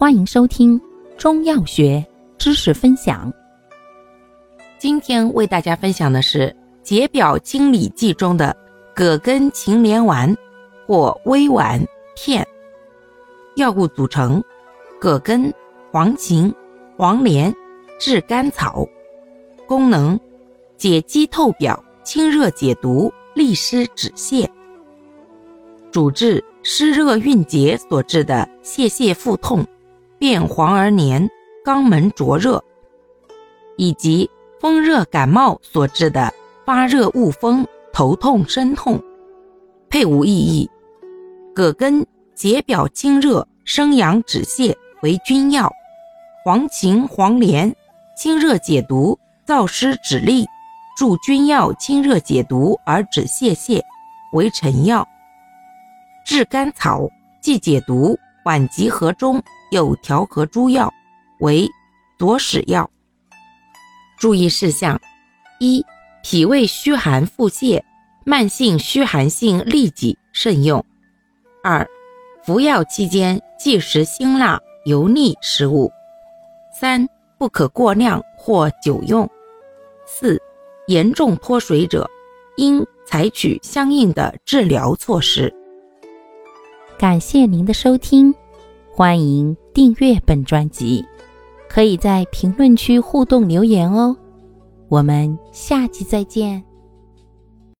欢迎收听中药学知识分享。今天为大家分享的是解表清理剂中的葛根芩连丸或微丸片。药物组成：葛根、黄芩、黄连、炙甘草。功能：解肌透表、清热解毒、利湿止泻。主治湿热蕴结所致的泄泻腹痛。变黄而黏，肛门灼热，以及风热感冒所致的发热恶风、头痛身痛。配伍意义：葛根解表清热、生阳止泻，为君药；黄芩、黄连清热解毒、燥湿止痢，助君药清热解毒而止泄泻，为臣药；炙甘草既解毒，缓急和中。有调和诸药，为佐使药。注意事项：一、脾胃虚寒腹泻、慢性虚寒性痢疾慎用；二、服药期间忌食辛辣油腻食物；三、不可过量或久用；四、严重脱水者应采取相应的治疗措施。感谢您的收听。欢迎订阅本专辑，可以在评论区互动留言哦。我们下期再见。